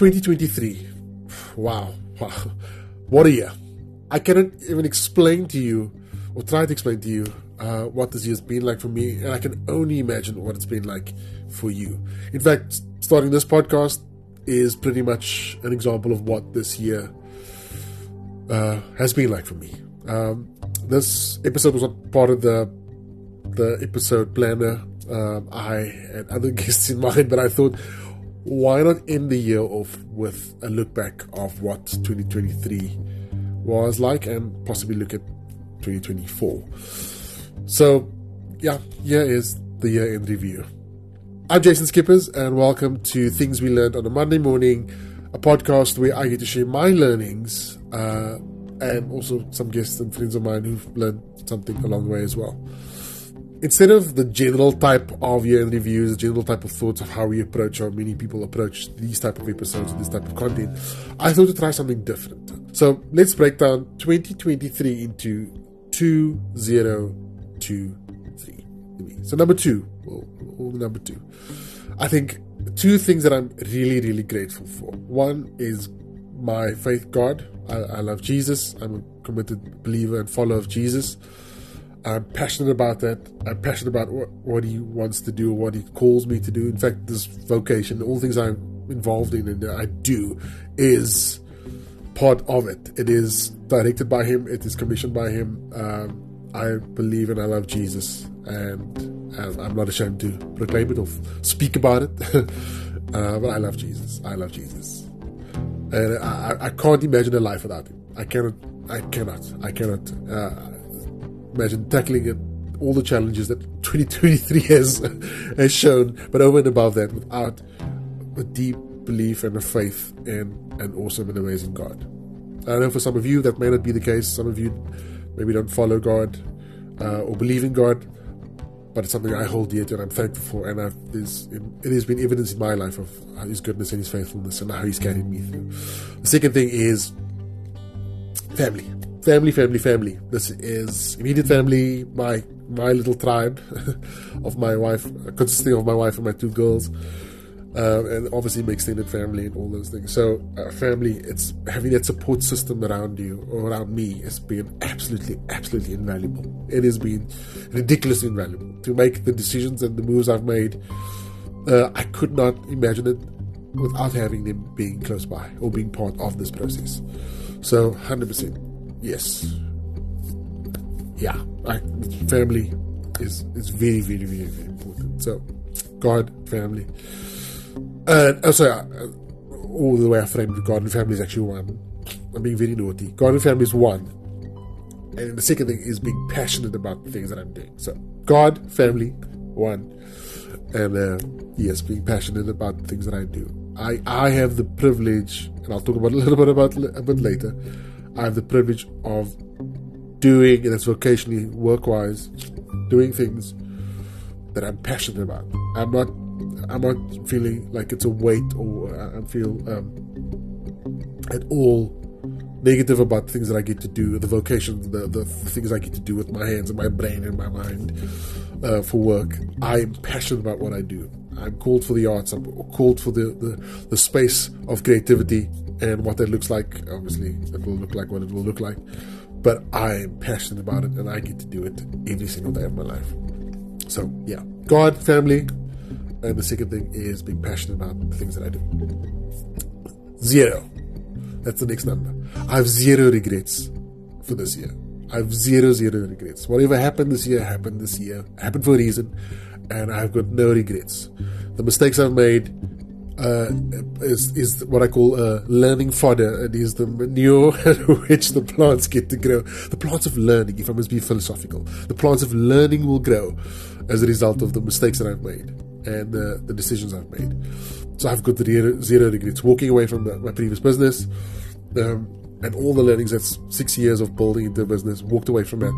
2023. Wow, wow. What a year. I cannot even explain to you, or try to explain to you, uh, what this year's been like for me, and I can only imagine what it's been like for you. In fact, starting this podcast is pretty much an example of what this year uh, has been like for me. Um, this episode was not part of the the episode planner. Um, I had other guests in mind, but I thought, why not end the year off with a look back of what 2023 was like, and possibly look at 2024. So, yeah, here is the year end review. I'm Jason Skippers, and welcome to Things We Learned on a Monday Morning, a podcast where I get to share my learnings uh, and also some guests and friends of mine who've learned something along the way as well. Instead of the general type of year end reviews, the general type of thoughts of how we approach or many people approach these type of episodes, this type of content, I thought to try something different. So let's break down 2023 into 2023. So number two, well, number two. I think two things that I'm really, really grateful for. One is my faith God. I, I love Jesus. I'm a committed believer and follower of Jesus. I'm passionate about that. I'm passionate about what, what he wants to do, what he calls me to do. In fact, this vocation, all things I'm involved in and I do, is part of it. It is directed by him. It is commissioned by him. Um, I believe and I love Jesus, and I'm not ashamed to proclaim it or speak about it. uh, but I love Jesus. I love Jesus, and I, I, can't imagine a life without him. I cannot. I cannot. I cannot uh, imagine tackling it, all the challenges that 2023 has has shown, but over and above that, without a deep belief and a faith in an awesome and amazing God. I know for some of you that may not be the case. Some of you maybe don't follow God uh, or believe in God, but it's something I hold dear to and I'm thankful for. And I've, it has been evidence in my life of His goodness and His faithfulness and how He's carried me through. The second thing is family. Family, family, family. This is immediate family, my my little tribe of my wife, consisting of my wife and my two girls uh, and obviously my extended family and all those things. So, uh, family, it's having that support system around you or around me has been absolutely, absolutely invaluable. It has been ridiculously invaluable to make the decisions and the moves I've made. Uh, I could not imagine it without having them being close by or being part of this process. So, 100%, yes. Yeah, like family is, is very, very, very, very important. So, God, family. Uh, oh, sorry, uh, all the way I framed God and family is actually one. I'm being very naughty. God and family is one. And the second thing is being passionate about the things that I'm doing. So, God, family, one. And uh, yes, being passionate about the things that I do. I, I have the privilege, and I'll talk about a little bit about a bit later. I have the privilege of doing, and it's vocationally, work wise, doing things that I'm passionate about. I'm not I'm not feeling like it's a weight or I feel um, at all negative about things that I get to do, the vocations, the, the, the, things I get to do with my hands and my brain and my mind uh, for work. I'm passionate about what I do. I'm called for the arts. I'm called for the, the, the space of creativity and what that looks like. Obviously, it will look like what it will look like. But I'm passionate about it and I get to do it every single day of my life. So, yeah. God, family, and the second thing is being passionate about the things that I do. Zero. That's the next number. I have zero regrets for this year. I have zero, zero regrets. Whatever happened this year happened this year. Happened for a reason, and I've got no regrets. The mistakes I've made uh, is is what I call uh, learning fodder. It is the manure which the plants get to grow. The plants of learning, if I must be philosophical, the plants of learning will grow as a result of the mistakes that I've made and the, the decisions I've made. So I've got the zero regrets. Walking away from the, my previous business um, and all the learnings that's six years of building a business, walked away from that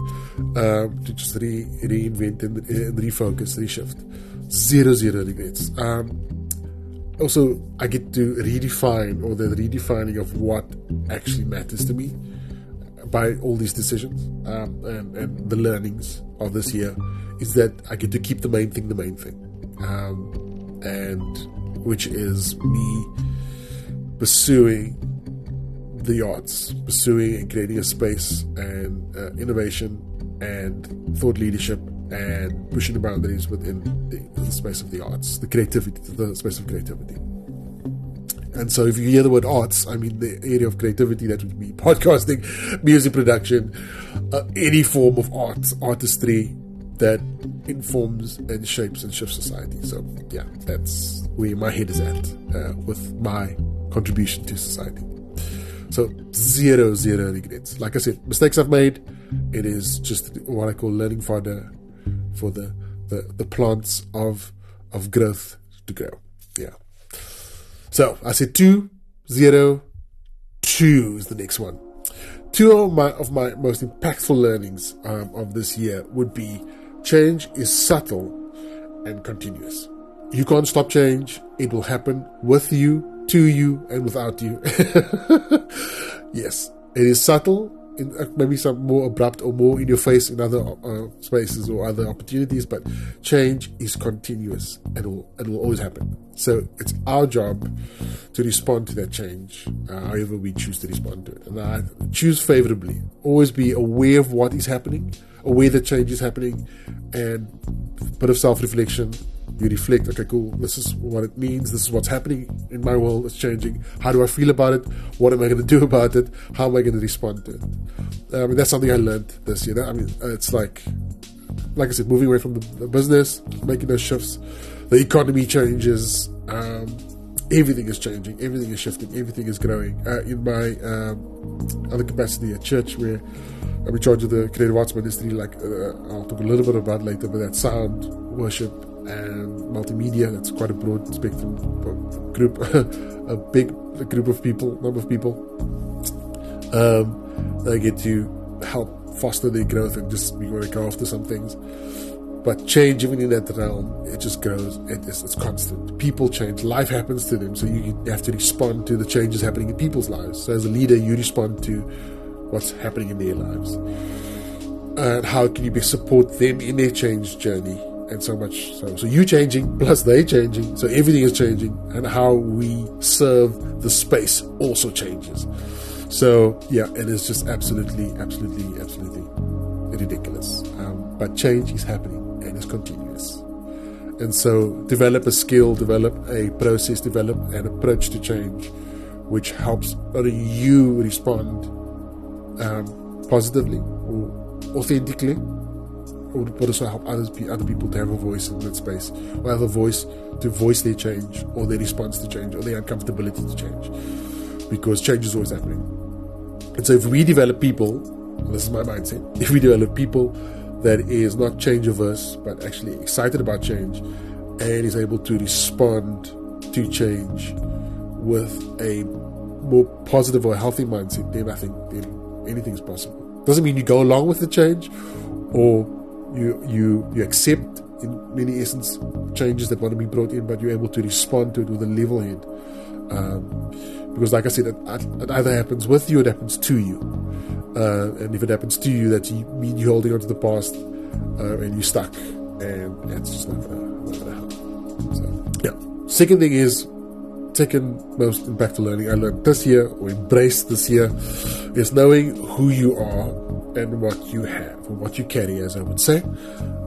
um, to just re, reinvent and, and, refocus, reshift. Zero, zero regrets. Um, also, I get to redefine or the redefining of what actually matters to me by all these decisions um, and, and the learnings of this year is that I get to keep the main thing the main thing. Um, and which is me pursuing the arts, pursuing and creating a space and uh, innovation and thought leadership and pushing the boundaries within the, the, space of the arts, the creativity, the space of creativity. And so, if you hear the word arts, I mean the area of creativity that would be podcasting, music production, uh, any form of art, artistry that informs and shapes and shifts society. So, yeah, that's where my head is at uh, with my contribution to society. So zero, zero regrets. Like I said, mistakes I've made. It is just what I call learning fodder for the, the, the plants of of growth to grow. Yeah. So I said two, zero, two is the next one. Two of my of my most impactful learnings um, of this year would be change is subtle and continuous. You can't stop change. It will happen with you to you and without you. yes, it is subtle, in, uh, maybe some more abrupt or more in your face in other uh, spaces or other opportunities, but change is continuous and will, it will always happen. So it's our job to respond to that change, uh, however we choose to respond to it. And I choose favorably. Always be aware of what is happening, aware that change is happening, and a bit of self reflection you reflect, okay, cool, this is what it means, this is what's happening in my world, it's changing. How do I feel about it? What am I going to do about it? How am I going to respond to it? I mean, that's something I learned this year. I mean, it's like, like I said, moving away from the business, making those shifts. The economy changes. Um, everything is changing. Everything is shifting. Everything is growing. Uh, in my um, other capacity at church, where I'm in charge of the creative arts ministry, like uh, I'll talk a little bit about later, but that sound, worship, and multimedia. That's quite a broad spectrum group, a big group of people, number of people. Um, they get to help foster their growth and just be want to go after some things. But change, even in that realm, it just goes. It is, it's constant. People change. Life happens to them, so you have to respond to the changes happening in people's lives. So as a leader, you respond to what's happening in their lives. And how can you best support them in their change journey and so much so. So you changing plus they changing, so everything is changing, and how we serve the space also changes. So yeah, it is just absolutely, absolutely, absolutely ridiculous. Um, but change is happening and it's continuous. And so develop a skill, develop a process, develop an approach to change, which helps you respond um, positively or authentically would also help others, other people to have a voice in that space, or have a voice to voice their change, or their response to change, or their uncomfortability to change, because change is always happening. And so, if we develop people, this is my mindset, if we develop people that is not change averse, but actually excited about change, and is able to respond to change with a more positive or healthy mindset, then I think then anything is possible. Doesn't mean you go along with the change or you you you accept in many essence changes that want to be brought in, but you're able to respond to it with a level head. Um, because, like I said, it, it, either happens with you, or it happens to you. Uh, and if it happens to you, that you mean you're holding on to the past uh, and you're stuck, and that's just not gonna, help. So, yeah. Second thing is, second most impactful learning I learned this year or embraced this year is knowing who you are and what you have, or what you carry, as I would say.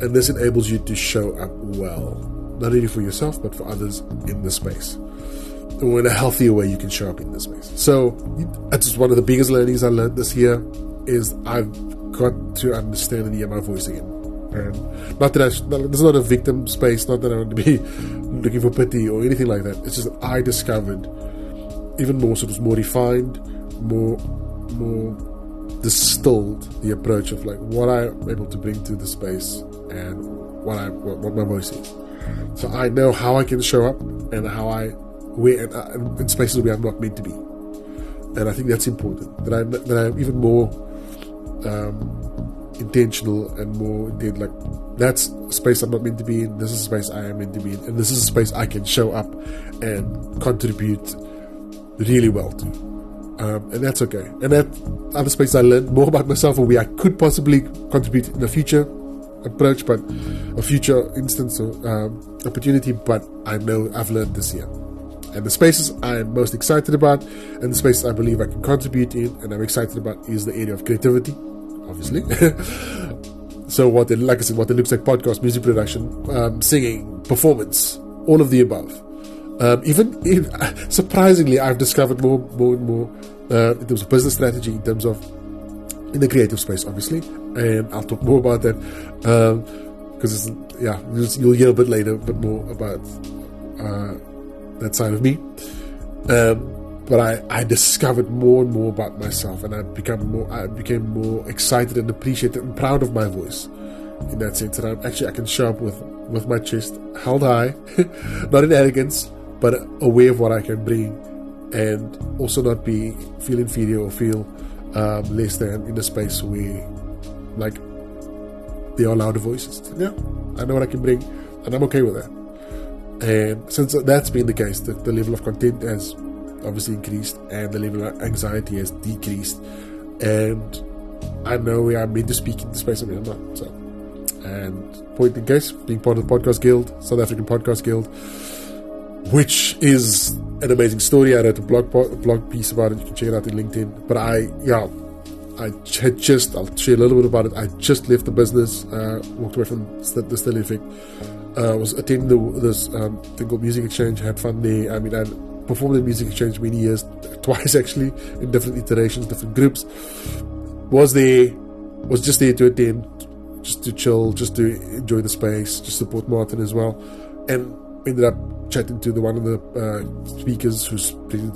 And this enables you to show up well, not only for yourself, but for others in the space. Or in a healthier way, you can show up in this space. So, that's one of the biggest learnings I learned this year is I've got to understand and hear my voice again. And not that I, this is not a victim space, not that I want to be looking for pity or anything like that. It's just I discovered even more, sort of more refined, more, more distilled the approach of like what I'm able to bring to the space and what I what, what my voice is. So I know how I can show up and how I where uh, in spaces where I'm not meant to be, and I think that's important. That I'm that I'm even more um, intentional and more intent. Like that's a space I'm not meant to be in. This is a space I am meant to be in, and this is a space I can show up and contribute really well to um, and that's okay. And that other space I learned more about myself or where I could possibly contribute in a future approach, but a future instance or um, opportunity. But I know I've learned this year, And the spaces I'm most excited about and the spaces I believe I can contribute in and I'm excited about is the area of creativity, obviously. so what it, like I said, what it looks like podcast, music production, um, singing, performance, all of the above. Um, even in, surprisingly, I've discovered more, more and more uh, in terms of business strategy, in terms of in the creative space, obviously, and I'll talk more about that because um, yeah, you'll, hear a bit later, a bit more about uh, that side of me. Um, but I, I discovered more and more about myself, and I become more I became more excited and appreciated and proud of my voice in that sense. And I'm actually I can show up with with my chest held high, not in arrogance, but aware of what I can bring, and also not be feel inferior or feel um, less than in a space where, like, there are louder voices. Yeah, I know what I can bring, and I'm okay with that. And since that's been the case, the, the level of content has obviously increased, and the level of anxiety has decreased. And I know where I'm meant to speak in the space I'm in, not. So, and point in case, being part of the Podcast Guild, South African Podcast Guild, which is an amazing story. I wrote a blog blog piece about it. You can check it out in LinkedIn. But I, yeah, I had just, I'll share a little bit about it. I just left the business, uh, walked away from the, the Still Effect. Uh, was attending the, this um, thing called Music Exchange, had fun there. I mean, I performed in Music Exchange many years, twice actually, in different iterations, different groups. Was there, was just there to attend, just to chill, just to enjoy the space, just support Martin as well. And ended up chatting to the one of the uh, speakers who's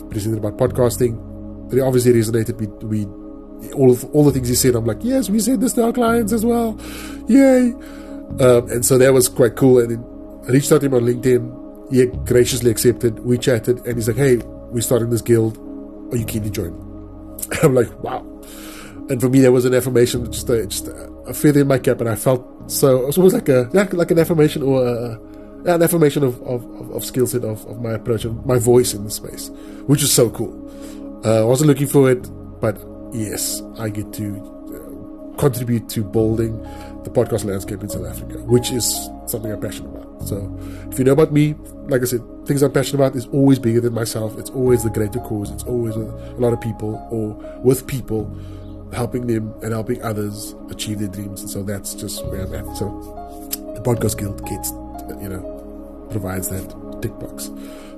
presented about podcasting. They obviously resonated with, with all of all the things he said. I'm like, yes, we said this to our clients as well, yay! Um, and so that was quite cool. And I reached out to him on LinkedIn. He graciously accepted. We chatted, and he's like, hey, we're starting this guild. Are you keen to join? I'm like, wow. And for me, that was an affirmation, just a, just a feather in my cap, and I felt so. It was almost like a like, like an affirmation or a an affirmation of, of, of skill set of, of my approach of my voice in the space, which is so cool. Uh, I wasn't looking for it, but yes, I get to uh, contribute to building the podcast landscape in South Africa, which is something I'm passionate about. So, if you know about me, like I said, things I'm passionate about is always bigger than myself. It's always the greater cause. It's always a lot of people or with people, helping them and helping others achieve their dreams. And so that's just where I'm at. So, the Podcast Guild gets you know, provides that tick box.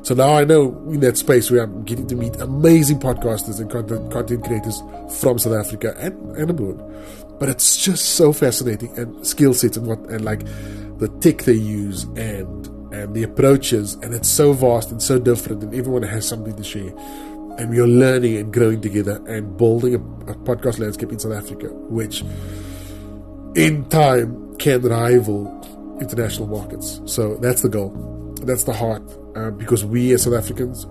So now I know in that space where I'm getting to meet amazing podcasters and content, content creators from South Africa and, and abroad. But it's just so fascinating and skill sets and what and like the tech they use and and the approaches and it's so vast and so different and everyone has something to share. And we are learning and growing together and building a, a podcast landscape in South Africa, which in time can rival international markets. So that's the goal. That's the heart. Uh, because we as South Africans,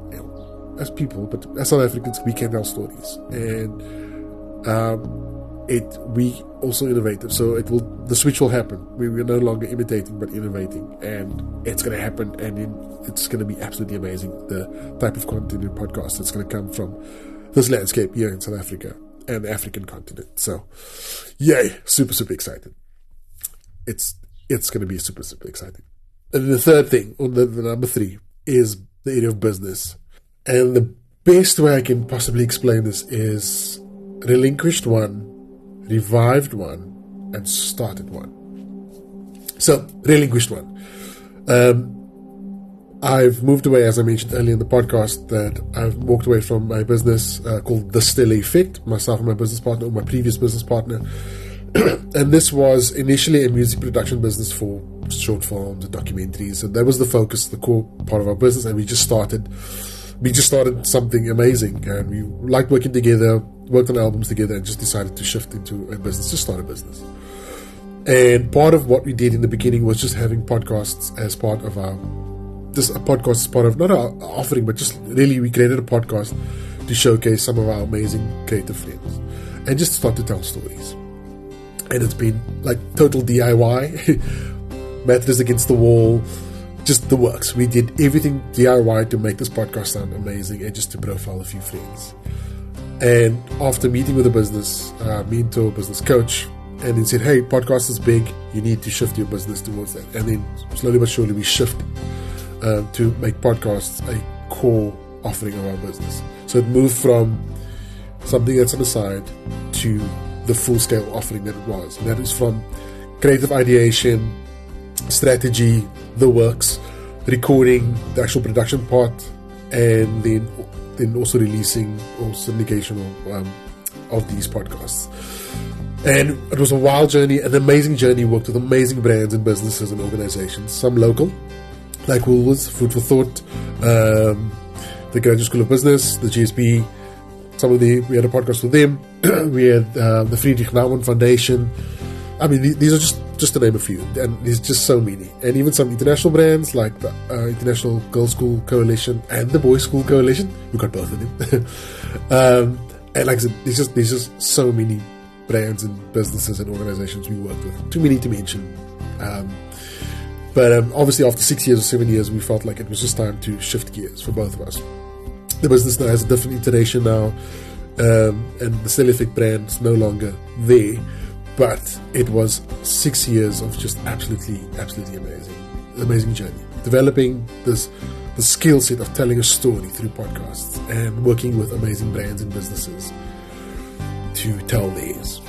as people, but as South Africans, we can tell stories, and um, it we also innovative. So it will the switch will happen. We, we're no longer imitating, but innovating, and it's going to happen, and in, it's going to be absolutely amazing. The type of content and podcast that's going to come from this landscape here in South Africa and the African continent. So, yay! Super super excited. It's it's going to be super, super exciting. And the third thing, or the, the number three, is the area of business. And the best way I can possibly explain this is relinquished one, revived one, and started one. So, relinquished one. Um, I've moved away, as I mentioned earlier in the podcast, that I've walked away from my business uh, called The Still Effect, myself and my business partner, or my previous business partner. and this was initially a music production business for short films and documentaries. So that was the focus, the core part of our business. And we just started, we just started something amazing. And we liked working together, worked on albums together, and just decided to shift into a business, just start a business. And part of what we did in the beginning was just having podcasts as part of our, just a podcast as part of not our offering, but just really we created a podcast to showcase some of our amazing creative friends and just start to tell stories and it's been like total DIY, mattress against the wall, just the works. We did everything DIY to make this podcast sound amazing and just to profile a few friends. And after meeting with a business uh, mentor, business coach, and he said, "Hey, podcast is big. You need to shift your business towards that." And then slowly but surely we shifted uh, to make podcasts a core offering of our business. So it moved from something that's on the side to the full scale offering that it was. And that is from creative ideation, strategy, the works, recording, the actual production part, and then then also releasing or syndication of, um, of these podcasts. And it was a wild journey, an amazing journey. Worked with amazing brands and businesses and organizations, some local, like Woolworths, Food for Thought, um, the Graduate School of Business, the GSB. Some of the we had a podcast with them. we had uh, the Friedrich Naumann Foundation. I mean, these are just just to name a few, and there's just so many, and even some international brands like the uh, International Girls School Coalition and the Boys School Coalition. We got both of them, um, and like I said, there's just there's just so many brands and businesses and organizations we work with. Too many to mention. Um, but um, obviously, after six years or seven years, we felt like it was just time to shift gears for both of us. The business now has a different iteration now, um, and the Stellific brand is no longer there but it was six years of just absolutely, absolutely amazing, amazing journey. Developing this the skill set of telling a story through podcasts and working with amazing brands and businesses to tell theirs.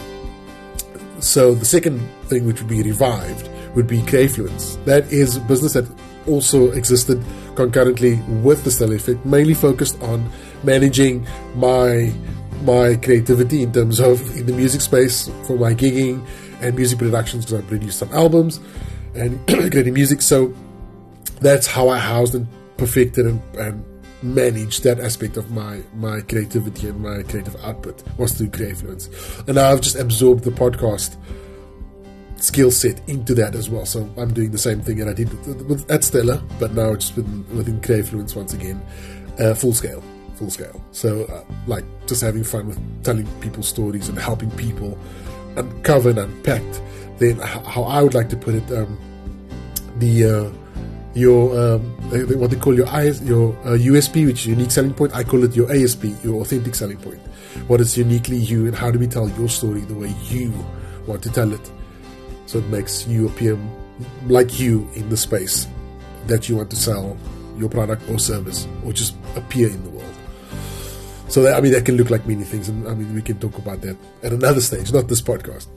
So the second thing which would be revived would be Creafluence. That is a business that also existed concurrently with the Stellific, mainly focused on managing my my creativity in terms of in the music space for my gigging and music productions because I produced some albums and creating music. So that's how I housed and perfected and, and managed that aspect of my my creativity and my creative output was through Creafluence. And I've just absorbed the podcast skill set into that as well. So I'm doing the same thing that I did with, with, at Stella, but now it's within, within Creafluence once again, uh, full scale full scale. So, uh, like, just having fun with telling people stories and helping people uncover and unpack. Then, how I would like to put it, um, the uh, your um, what they call your IS, your uh, USP, which is unique selling point. I call it your ASP, your authentic selling point. What is uniquely you, and how do we tell your story the way you want to tell it, so it makes you appear like you in the space that you want to sell your product or service, or just appear in the world. So that, I mean, that can look like many things, and I mean, we can talk about that at another stage, not this podcast.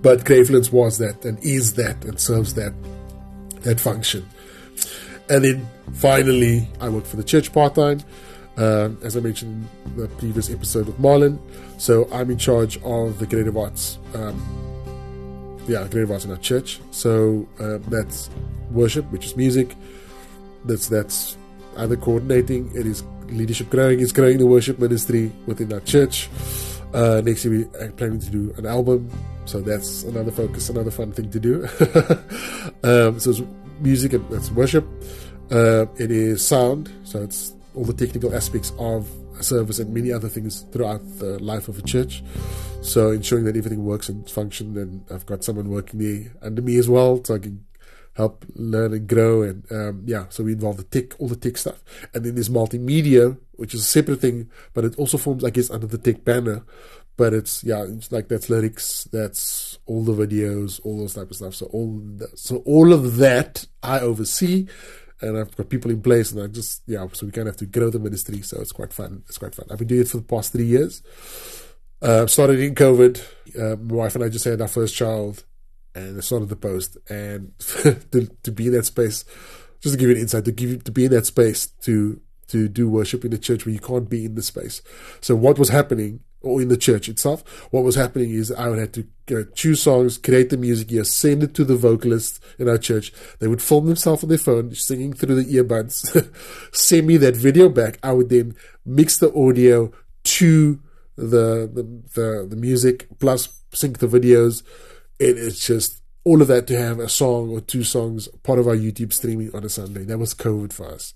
But Creafluence was that, and is that, and serves that that function. And then finally, I work for the church part time, uh, as I mentioned in the previous episode with Marlon. So I'm in charge of the creative arts. Um, yeah, creative arts in our church. So uh, that's worship, which is music. That's that's either coordinating. It is leadership growing. It's growing the worship ministry within our church. Uh, next year we are planning to do an album, so that's another focus, another fun thing to do. um, so it's music and that's worship. Uh, it is sound, so it's all the technical aspects of service and many other things throughout the life of a church. So ensuring that everything works and functions, and I've got someone working there under me as well, so I can help learn and grow. And um, yeah, so we involve the tech, all the tech stuff. And then there's multimedia, which is a separate thing, but it also forms, I guess, under the tech banner. But it's yeah, it's like that's lyrics, that's all the videos, all those type of stuff. So all that, so all of that I oversee, and I've got people in place, and I just yeah, so we kind of have to grow the ministry. So it's quite fun. It's quite fun. I've been doing it for the past three years. Uh, started in COVID. Uh, my wife and I just had our first child and I started the post and to, to be in that space, just to give you an insight, to give you, to be in that space to to do worship in the church where you can't be in the space. So what was happening, or in the church itself, what was happening is I would have to you know, choose songs, create the music here, send it to the vocalists in our church. They would film themselves on their phone, singing through the earbuds, send me that video back. I would then mix the audio to the the the, the music plus sync the videos it is just all of that to have a song or two songs part of our YouTube streaming on a Sunday. That was COVID for us.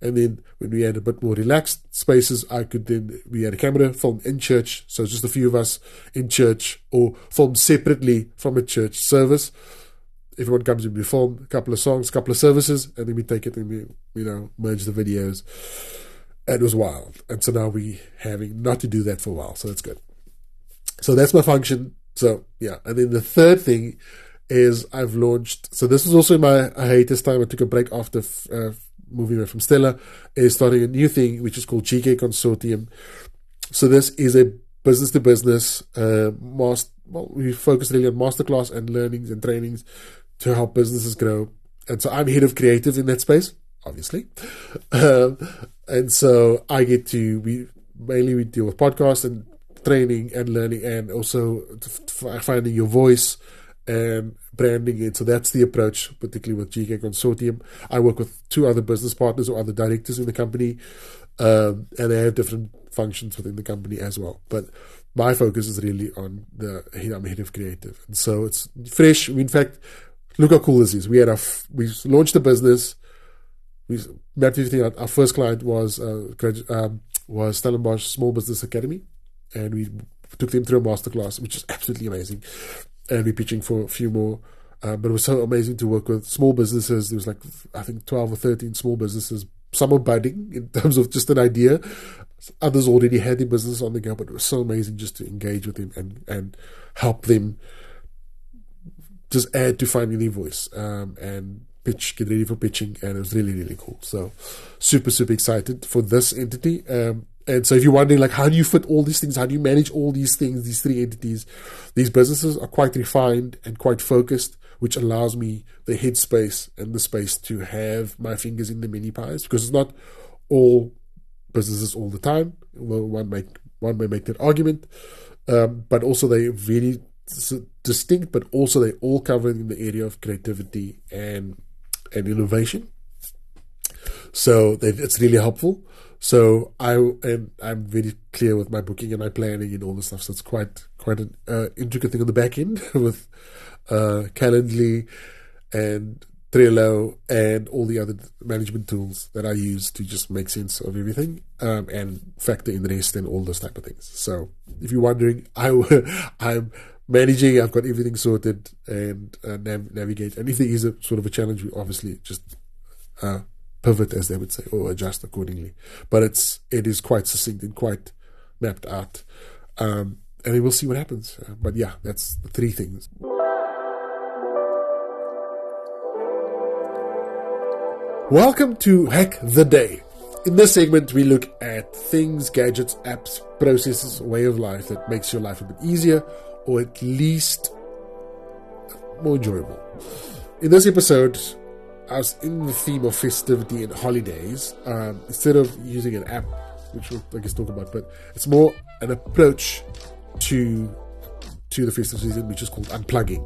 And then when we had a bit more relaxed spaces, I could then, we had a camera film in church. So just a few of us in church or film separately from a church service. Everyone comes in, we film a couple of songs, a couple of services, and then we take it and we, you know, merge the videos. And it was wild. And so now we having not to do that for a while. So that's good. So that's my function so yeah, and then the third thing is I've launched. So this was also my hiatus time. I took a break after uh, moving away from Stella, is starting a new thing which is called GK Consortium. So this is a business to business uh, master. Well, we focus really on masterclass and learnings and trainings to help businesses grow. And so I'm head of creative in that space, obviously. Um, and so I get to we mainly we deal with podcasts and training and learning and also finding your voice and branding it. So that's the approach, particularly with GK Consortium. I work with two other business partners or other directors in the company, um, and they have different functions within the company as well. But my focus is really on the I'm head of creative, and so it's fresh. in fact, look how cool this is. We had a we launched a business. We mapped everything out. Our first client was uh, um, was Stellenbosch Small Business Academy, and we took them through a masterclass, which is absolutely amazing and be pitching for a few more. Uh, but it was so amazing to work with small businesses. There was like I think twelve or thirteen small businesses. Some are budding in terms of just an idea. Others already had their business on the go, but it was so amazing just to engage with them and and help them just add to finding their voice um, and pitch, get ready for pitching, and it was really really cool. So super super excited for this entity. Um, and so if you're wondering, like, how do you fit all these things? How do you manage all these things, these three entities? These businesses are quite refined and quite focused, which allows me the headspace and the space to have my fingers in the many pies because it's not all businesses all the time. Well, one may, one may make that argument. Um, but also they very distinct, but also they all cover in the area of creativity and, and innovation. So it's really helpful. So I and I'm very clear with my booking and my planning and all this stuff. So it's quite quite an uh, intricate thing on the back end with uh, Calendly and Trello and all the other management tools that I use to just make sense of everything um, and factor in the rest and all those type of things. So if you're wondering, I I'm managing. I've got everything sorted and uh, nav- navigate. And if there is a sort of a challenge, we obviously just uh, pivot, as they would say, or adjust accordingly. But it's it is quite succinct and quite mapped out, um, and we'll see what happens. Uh, but yeah, that's the three things. Welcome to Hack the Day. In this segment, we look at things, gadgets, apps, processes, way of life that makes your life a bit easier or at least more enjoyable. In this episode, I was in the theme of festivity and holidays, um, instead of using an app, which we'll I guess talk about, but it's more an approach to to the festive season, which is called unplugging.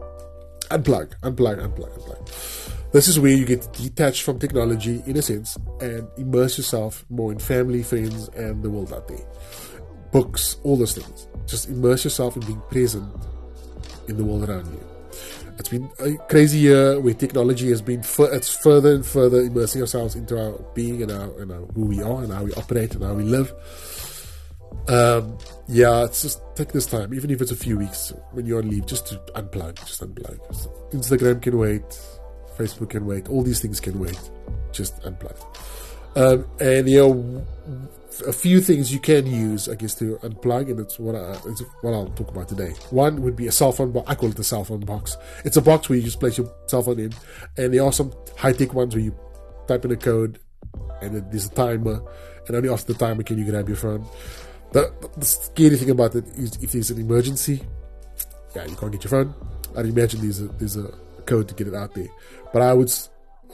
Unplug, unplug, unplug, unplug. This is where you get detached from technology in a sense and immerse yourself more in family, friends, and the world out there. Books, all those things. Just immerse yourself in being present in the world around you. It's been a crazy year where technology has been f- it's further and further immersing ourselves into our being and our, and our who we are and how we operate and how we live. Um, yeah, it's just take this time, even if it's a few weeks when you're on leave, just to unplug, just unplug. Instagram can wait, Facebook can wait, all these things can wait. Just unplug. Um, and you know, a few things you can use, I guess, to unplug, and it's what, I, it's what I'll talk about today. One would be a cell phone box. I call it a cell phone box. It's a box where you just place your cell phone in, and there are some high tech ones where you type in a code, and then there's a timer, and only after the timer can you grab your phone. The, the scary thing about it is if there's an emergency, yeah, you can't get your phone. I'd imagine there's a there's a code to get it out there. But I would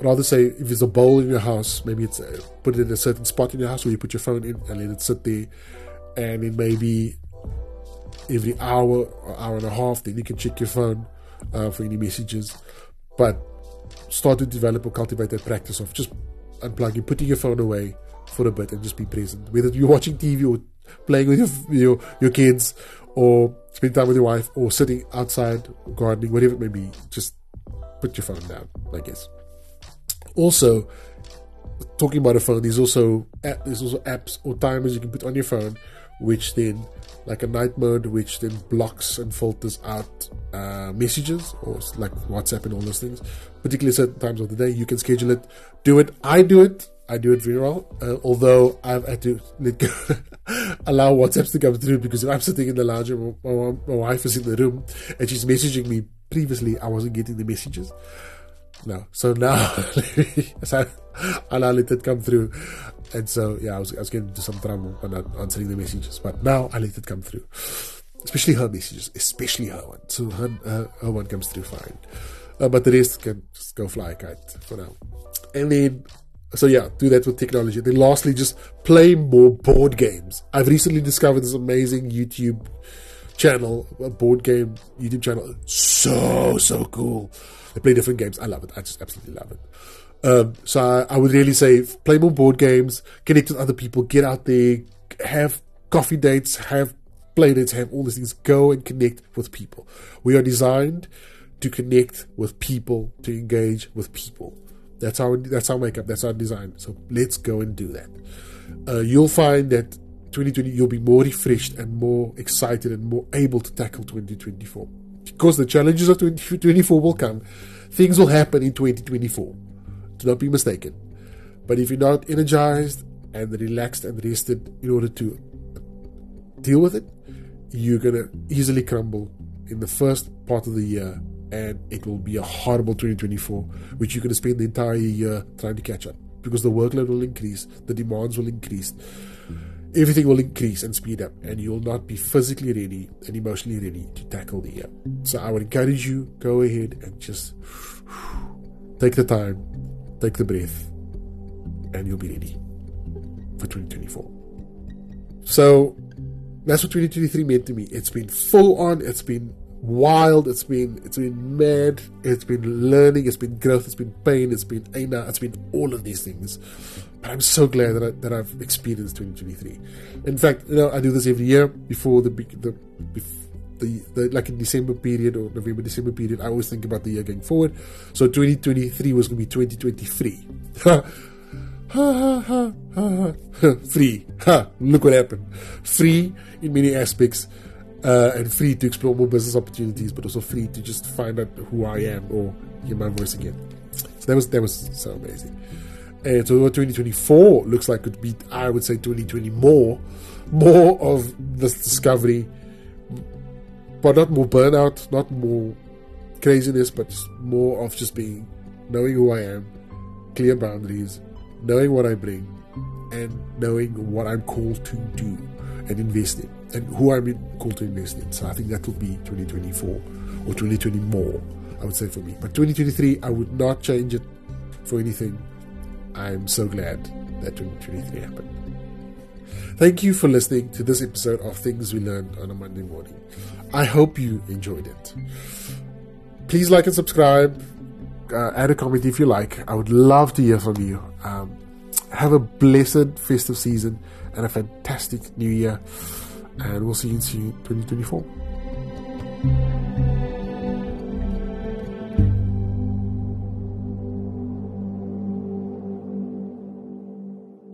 rather say if there's a bowl in your house, maybe it's uh, put it in a certain spot in your house where you put your phone in and let it sit there, and then maybe every hour or hour and a half, then you can check your phone uh, for any messages. But start to develop or cultivate that practice of just unplugging, putting your phone away for a bit, and just be present. Whether you're watching TV or playing with your your, your kids, or spending time with your wife, or sitting outside gardening, whatever it may be, just put your phone down. I guess. Also, talking about a phone, there's also there's also apps or timers you can put on your phone, which then like a night mode, which then blocks and filters out uh, messages or like WhatsApp and all those things. Particularly certain times of the day, you can schedule it. Do it. I do it. I do it very well. Uh, although I've had to go, allow WhatsApps to come through because if I'm sitting in the lounge and my, my, my wife is in the room and she's messaging me, previously I wasn't getting the messages. No. So now, so I let it come through. And so, yeah, I was, I was getting into some trouble on not answering the messages, but now I let it come through. Especially her messages, especially her one. So her, her, her one comes through fine. Uh, but the rest can just go fly a kite for now. And then, so yeah, do that with technology. Then lastly, just play more board games. I've recently discovered this amazing YouTube channel, a board game YouTube channel. So, so cool. They play different games. I love it. I just absolutely love it. Um, so I, I, would really say play more board games, connect with other people, get out there, have coffee dates, have play dates, have all these things. Go and connect with people. We are designed to connect with people, to engage with people. That's our that's our makeup. That's our design. So let's go and do that. Uh, you'll find that 2020 you'll be more refreshed and more excited and more able to tackle 2024 because the challenges of 2024 will come. Things will happen in 2024 do not be mistaken. But if you're not energized and relaxed and rested in order to deal with it, you're going to easily crumble in the first part of the year and it will be a horrible 2024, which you're going to spend the entire year trying to catch up because the workload will increase, the demands will increase, everything will increase and speed up, and you'll not be physically ready and emotionally ready to tackle the year. So I would encourage you go ahead and just take the time Take the breath, and you'll be ready for 2024. So that's what 2023 meant to me. It's been full on, it's been wild, it's been it's been mad, it's been learning, it's been growth, it's been pain, it's been aina, it's been all of these things. But I'm so glad that, I, that I've experienced 2023. In fact, you know, I do this every year before the the before the, the like in December period or November December period, I always think about the year going forward. So 2023 was going to be 2023. ha ha ha ha free. Ha! Look what happened. Free in many aspects. Uh, and free to explore more business opportunities, but also free to just find out who I am or hear my voice again. So that was that was so amazing. And so what 2024 looks like could be, I would say, 2020 more, more of this discovery, but not more burnout, not more craziness, but just more of just being knowing who I am, clear boundaries, knowing what I bring, and knowing what I'm called to do and invest in, and who called to invest in. So I think that will be 2024 or 2020 more, I would say for me. But 2023, I would not change it for anything. I'm so glad that 2023 happened. Thank you for listening to this episode of Things We Learned on a Monday Morning. I hope you enjoyed it. Please like and subscribe. Uh, add a comment if you like. I would love to hear from you. Um, have a blessed festive season and a fantastic new year and we'll see you in 2024.